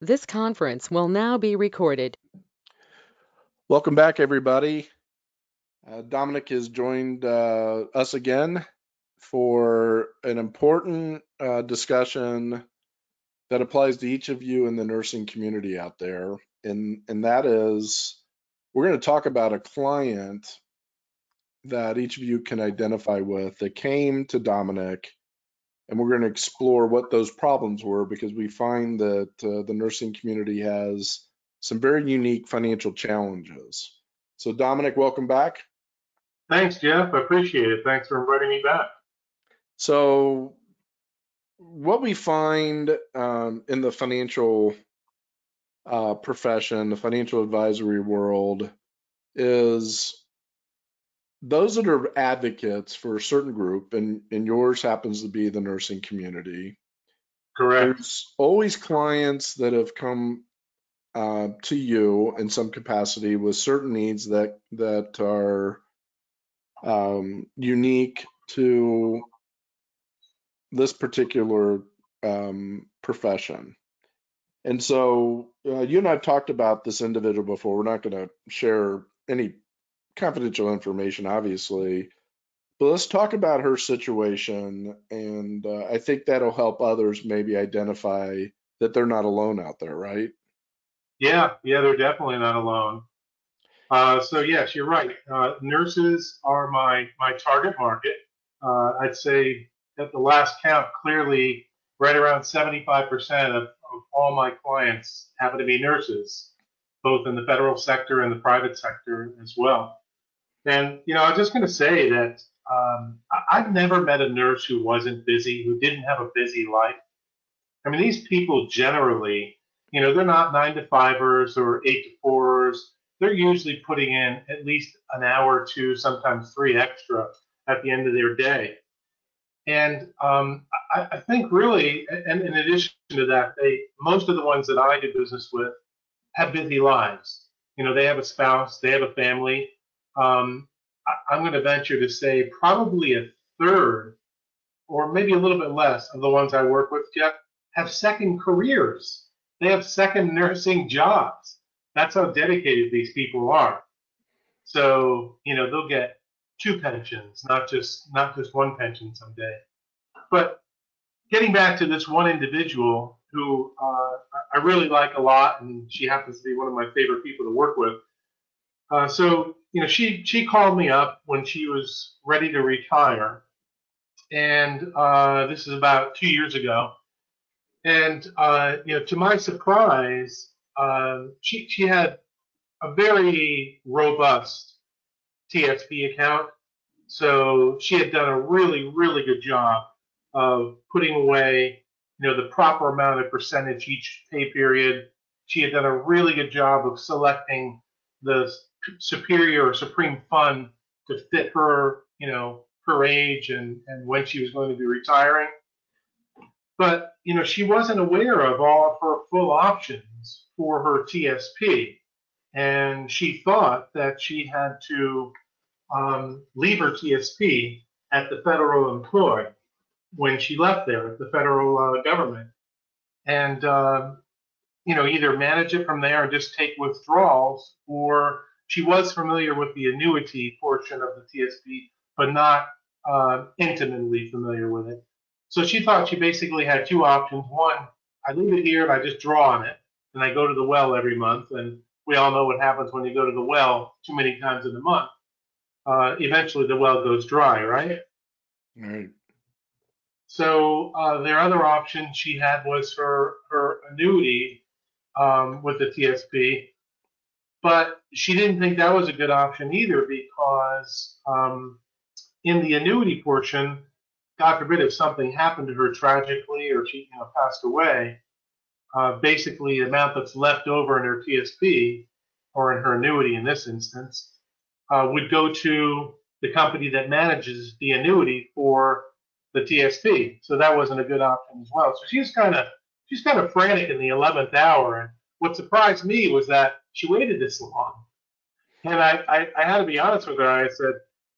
This conference will now be recorded. Welcome back, everybody. Uh, Dominic has joined uh, us again for an important uh, discussion that applies to each of you in the nursing community out there. And, and that is, we're going to talk about a client that each of you can identify with that came to Dominic and we're going to explore what those problems were because we find that uh, the nursing community has some very unique financial challenges. So, Dominic, welcome back. Thanks, Jeff. I appreciate it. Thanks for inviting me back. So, what we find um, in the financial uh, profession, the financial advisory world, is those that are advocates for a certain group, and, and yours happens to be the nursing community. Correct. There's always clients that have come uh, to you in some capacity with certain needs that that are um, unique to this particular um, profession. And so uh, you and I've talked about this individual before. We're not going to share any confidential information, obviously. But let's talk about her situation, and uh, I think that'll help others maybe identify that they're not alone out there, right? Yeah, yeah, they're definitely not alone. Uh, so yes, you're right. Uh, nurses are my my target market. Uh, I'd say at the last count, clearly, right around 75% of, of all my clients happen to be nurses, both in the federal sector and the private sector as well. And you know, I was just going to say that um, I, have never met a nurse who wasn't busy, who didn't have a busy life. I mean, these people generally, you know, they're not nine to fivers or eight to fours. They're usually putting in at least an hour or two, sometimes three extra at the end of their day. And um, I, I, think really, and in addition to that, they most of the ones that I do business with have busy lives. You know, they have a spouse, they have a family, um, I, I'm going to venture to say probably a third, or maybe a little bit less, of the ones I work with, Jeff, have second careers. They have second nursing jobs. That's how dedicated these people are. So you know they'll get two pensions, not just not just one pension someday. But getting back to this one individual who uh, I really like a lot, and she happens to be one of my favorite people to work with. Uh, so you know, she she called me up when she was ready to retire, and uh, this is about two years ago. And uh, you know, to my surprise, uh, she she had a very robust TSP account. So she had done a really really good job of putting away, you know, the proper amount of percentage each pay period. She had done a really good job of selecting the superior or supreme fund to fit her, you know, her age and, and when she was going to be retiring. But, you know, she wasn't aware of all of her full options for her TSP. And she thought that she had to um, leave her TSP at the federal employ when she left there at the federal uh, government. And, uh, you know, either manage it from there and just take withdrawals or she was familiar with the annuity portion of the TSP, but not uh, intimately familiar with it. So she thought she basically had two options. One, I leave it here and I just draw on it, and I go to the well every month. And we all know what happens when you go to the well too many times in a month. Uh, eventually, the well goes dry, right? Right. So uh, their other option she had was her her annuity um, with the TSP, but she didn't think that was a good option either because um, in the annuity portion, God forbid if something happened to her tragically or she you know, passed away, uh, basically the amount that's left over in her TSP or in her annuity in this instance uh, would go to the company that manages the annuity for the TSP. So that wasn't a good option as well. So she's kind of she's kind of frantic in the 11th hour. And what surprised me was that she waited this long. And I, I, I had to be honest with her. I said,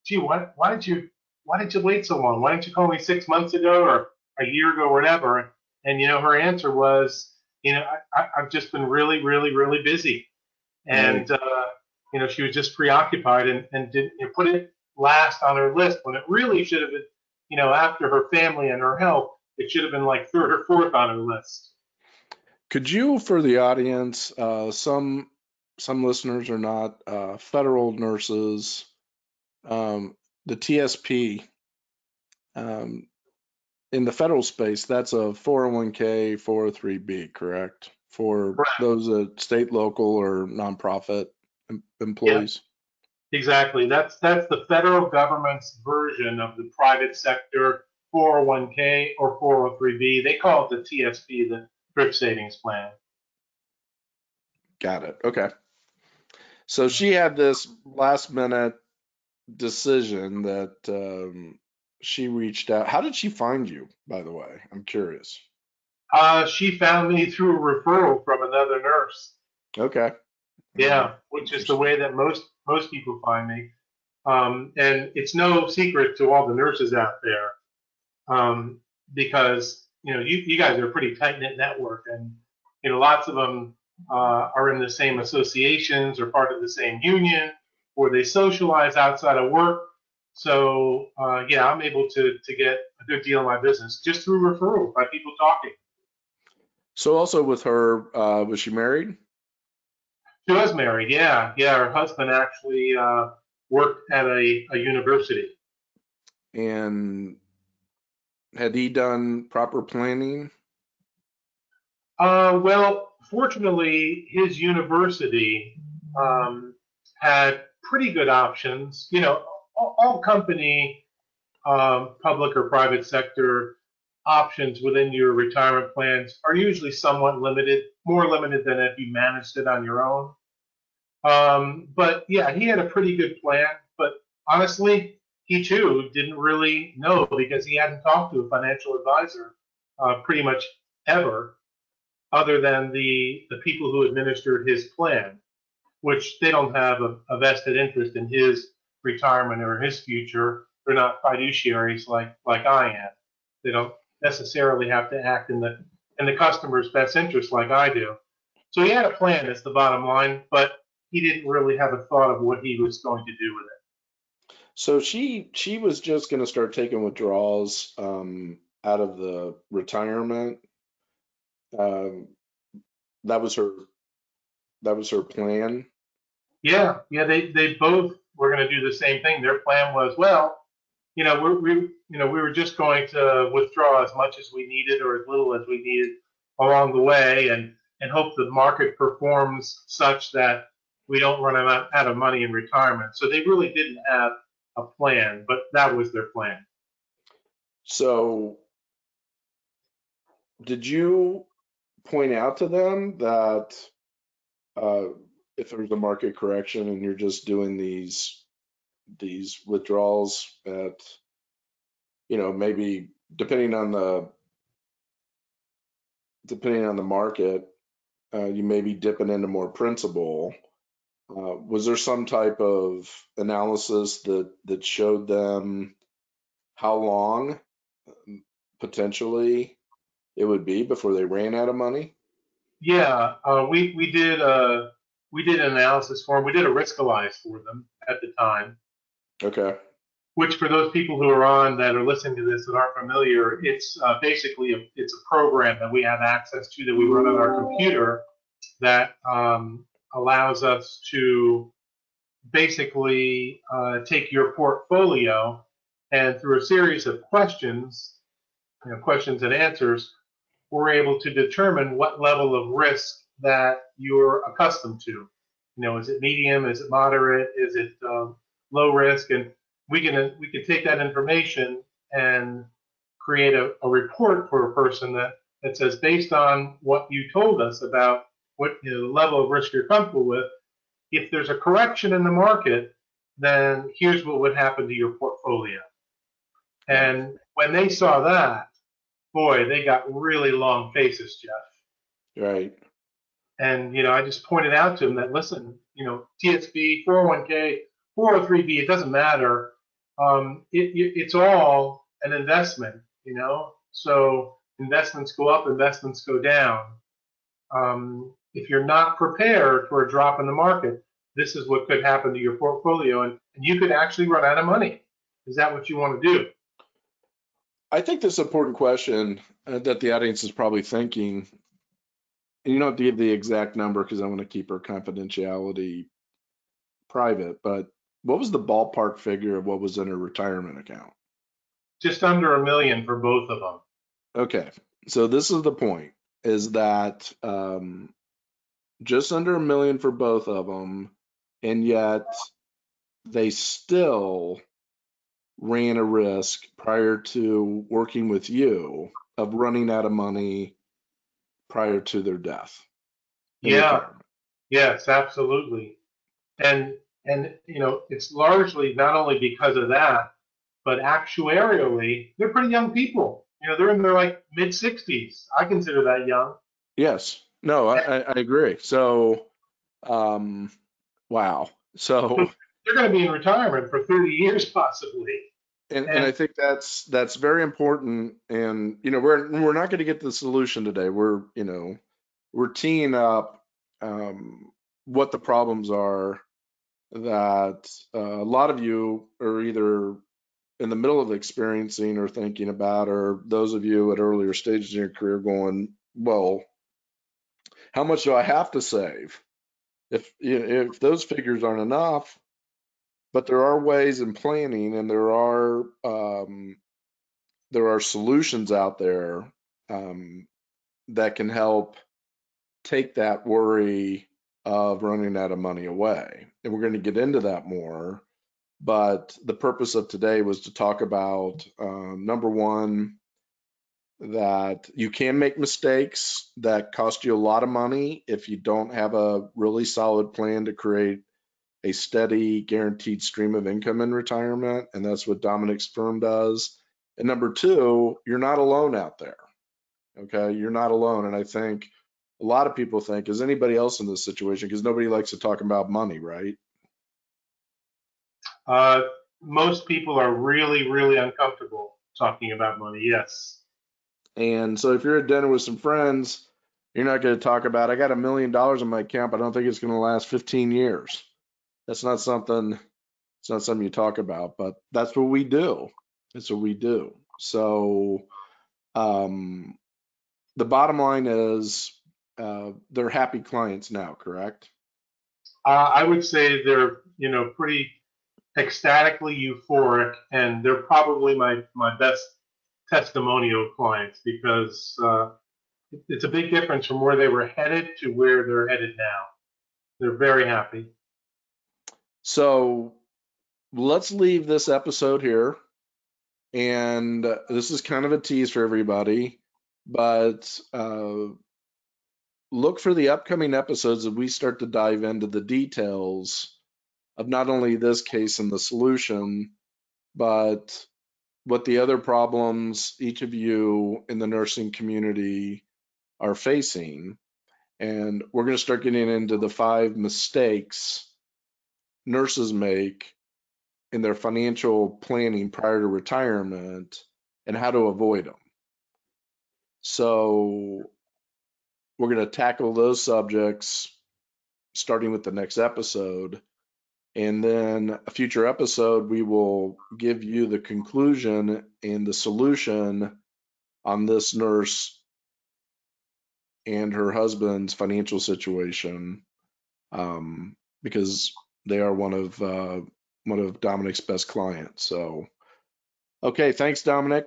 gee, why, why did you why did you wait so long? Why didn't you call me six months ago or a year ago or whatever? And you know, her answer was, you know, I, I, I've just been really, really, really busy. And, uh, you know, she was just preoccupied and, and didn't you know, put it last on her list when it really should have been, you know, after her family and her health, it should have been like third or fourth on her list. Could you, for the audience, uh, some some listeners are not uh, federal nurses, um, the TSP um, in the federal space, that's a 401k, 403b, correct? For those at state, local, or nonprofit em- employees. Exactly. That's that's the federal government's version of the private sector 401k or 403b. They call it the TSP, the thrift savings plan. Got it. Okay. So she had this last minute decision that um, she reached out. How did she find you, by the way? I'm curious. Uh, she found me through a referral from another nurse. Okay. Yeah, which is the way that most most people find me. Um, and it's no secret to all the nurses out there, um, because you know you, you guys are a pretty tight knit network, and you know lots of them uh, are in the same associations or part of the same union, or they socialize outside of work. So uh, yeah, I'm able to to get a good deal in my business just through referral by people talking. So also with her, uh, was she married? She was married, yeah, yeah. Her husband actually uh, worked at a, a university. And had he done proper planning? Uh, well, fortunately, his university um, had pretty good options. You know, all, company, um, public or private sector options within your retirement plans are usually somewhat limited, more limited than if you managed it on your own. Um, but yeah, he had a pretty good plan. But honestly, he too didn't really know because he hadn't talked to a financial advisor uh, pretty much ever, other than the the people who administered his plan, which they don't have a, a vested interest in his retirement or his future. They're not fiduciaries like like I am. They don't necessarily have to act in the in the customer's best interest like I do. So he had a plan, is the bottom line, but he didn't really have a thought of what he was going to do with it. So she she was just going to start taking withdrawals um, out of the retirement. Um, that was her. That was her plan. Yeah, yeah, they they both were going to do the same thing. Their plan was, well, you know, we we you know we were just going to withdraw as much as we needed or as little as we needed along the way, and and hope the market performs such that we don't run out, out of money in retirement. So they really didn't have a plan, but that was their plan. So did you point out to them that uh, if there's a market correction and you're just doing these these withdrawals at you know maybe depending on the depending on the market uh, you may be dipping into more principal. Uh, was there some type of analysis that that showed them how long um, potentially it would be before they ran out of money Yeah, uh, we we did uh, we did an analysis for them. We did a riskalyze for them at the time. okay which for those people who are on that are listening to this that aren't familiar, it's uh, basically a, it's a program that we have access to that we run on our computer that um, allows us to basically uh, take your portfolio and through a series of questions, you know, questions and answers, we're able to determine what level of risk that you're accustomed to. You know, is it medium? Is it moderate? Is it um, low risk? And we can we can take that information and create a, a report for a person that that says based on what you told us about what you know, the level of risk you're comfortable with, if there's a correction in the market, then here's what would happen to your portfolio. And when they saw that, boy, they got really long faces, Jeff. right And you know, I just pointed out to them that listen, you know, TSP, 401k, 403b, it doesn't matter. Um, it, it, it's all an investment, you know. So investments go up, investments go down. um, if you're not prepared for a drop in the market, this is what could happen to your portfolio, and, and you could actually run out of money. Is that what you want to do? I think this is an important question uh, that the audience is probably thinking. And you don't have to give the exact number because I want to keep our confidentiality private, but what was the ballpark figure of what was in her retirement account? Just under a million for both of them. Okay, so this is the point: is that um, just under a million for both of them, and yet they still ran a risk prior to working with you of running out of money prior to their death. Yeah. Yes, absolutely. And and you know, it's largely not only because of that, but actuarially, they're pretty young people. You know, they're in their like mid 60s. I consider that young. Yes. No, I, I, I agree. So, um, wow. So, They're going to be in retirement for 30 years possibly. and, and I think that's that's very important. And you know, we're we're not going to get the solution today. We're you know, we're teeing up um, what the problems are that uh, a lot of you are either in the middle of experiencing or thinking about, or those of you at earlier stages in your career going, well, how much do I have to save? If you know, if those figures aren't enough, but there are ways in planning, and there are um, there are solutions out there um, that can help take that worry of running out of money away. And we're going to get into that more. But the purpose of today was to talk about uh, number one, that you can make mistakes that cost you a lot of money if you don't have a really solid plan to create a steady, guaranteed stream of income in retirement. And that's what Dominic's firm does. And number two, you're not alone out there. Okay. You're not alone. And I think a lot of people think, is anybody else in this situation? Because nobody likes to talk about money, right? Uh, most people are really, really uncomfortable talking about money. Yes. And so if you're at dinner with some friends, you're not going to talk about, I got a million dollars in my account, but I don't think it's going to last 15 years. That's not something, it's not something you talk about, but that's what we do. That's what we do. So um, the bottom line is uh, they're happy clients now, correct? Uh, I would say they're, you know, pretty ecstatically euphoric, and they're probably my, my best testimonial clients because uh, it's a big difference from where they were headed to where they're headed now. They're very happy. So let's leave this episode here. And this is kind of a tease for everybody, but uh, look for the upcoming episodes as we start to dive into the details of not only this case and the solution, but what the other problems each of you in the nursing community are facing. And we're going to start getting into the five mistakes nurses make in their financial planning prior to retirement and how to avoid them. So we're going to tackle those subjects starting with the next episode. And then a future episode, we will give you the conclusion and the solution on this nurse and her husband's financial situation um, because they are one of uh, one of Dominic's best clients. So, okay, thanks, Dominic,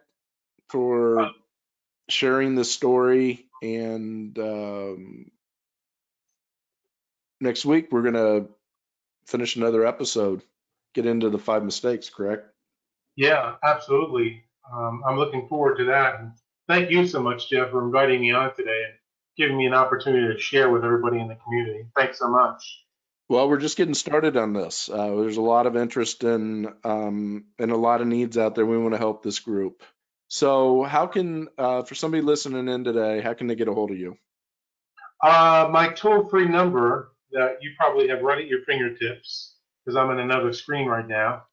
for sharing the story. And um, next week we're gonna finish another episode, get into the five mistakes. Correct? Yeah, absolutely. Um, I'm looking forward to that. And thank you so much, Jeff, for inviting me on today and giving me an opportunity to share with everybody in the community. Thanks so much. Well, we're just getting started on this. Uh, there's a lot of interest in um, and a lot of needs out there. We want to help this group. So, how can uh, for somebody listening in today, how can they get a hold of you? Uh, my toll-free number that you probably have right at your fingertips, because I'm in another screen right now.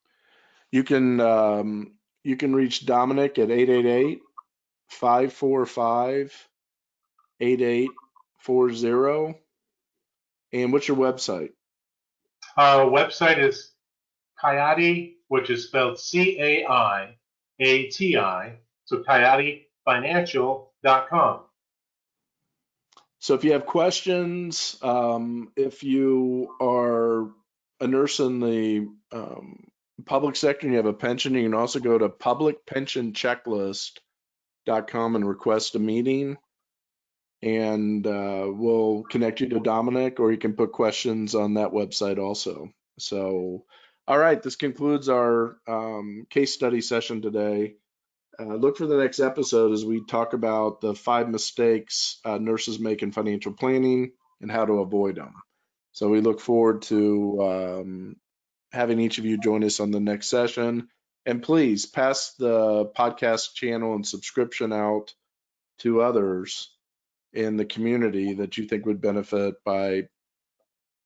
You can um, you can reach Dominic at 888 545 8840. And what's your website? Uh, website is Caiati, which is spelled C A I A T I. So caiatifinancial.com. So if you have questions, um, if you are a nurse in the um, public sector and you have a pension, you can also go to publicpensionchecklist.com and request a meeting. And uh, we'll connect you to Dominic, or you can put questions on that website also. So, all right, this concludes our um, case study session today. Uh, look for the next episode as we talk about the five mistakes uh, nurses make in financial planning and how to avoid them. So we look forward to um, having each of you join us on the next session. And please pass the podcast channel and subscription out to others in the community that you think would benefit by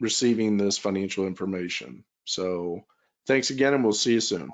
receiving this financial information. So thanks again, and we'll see you soon.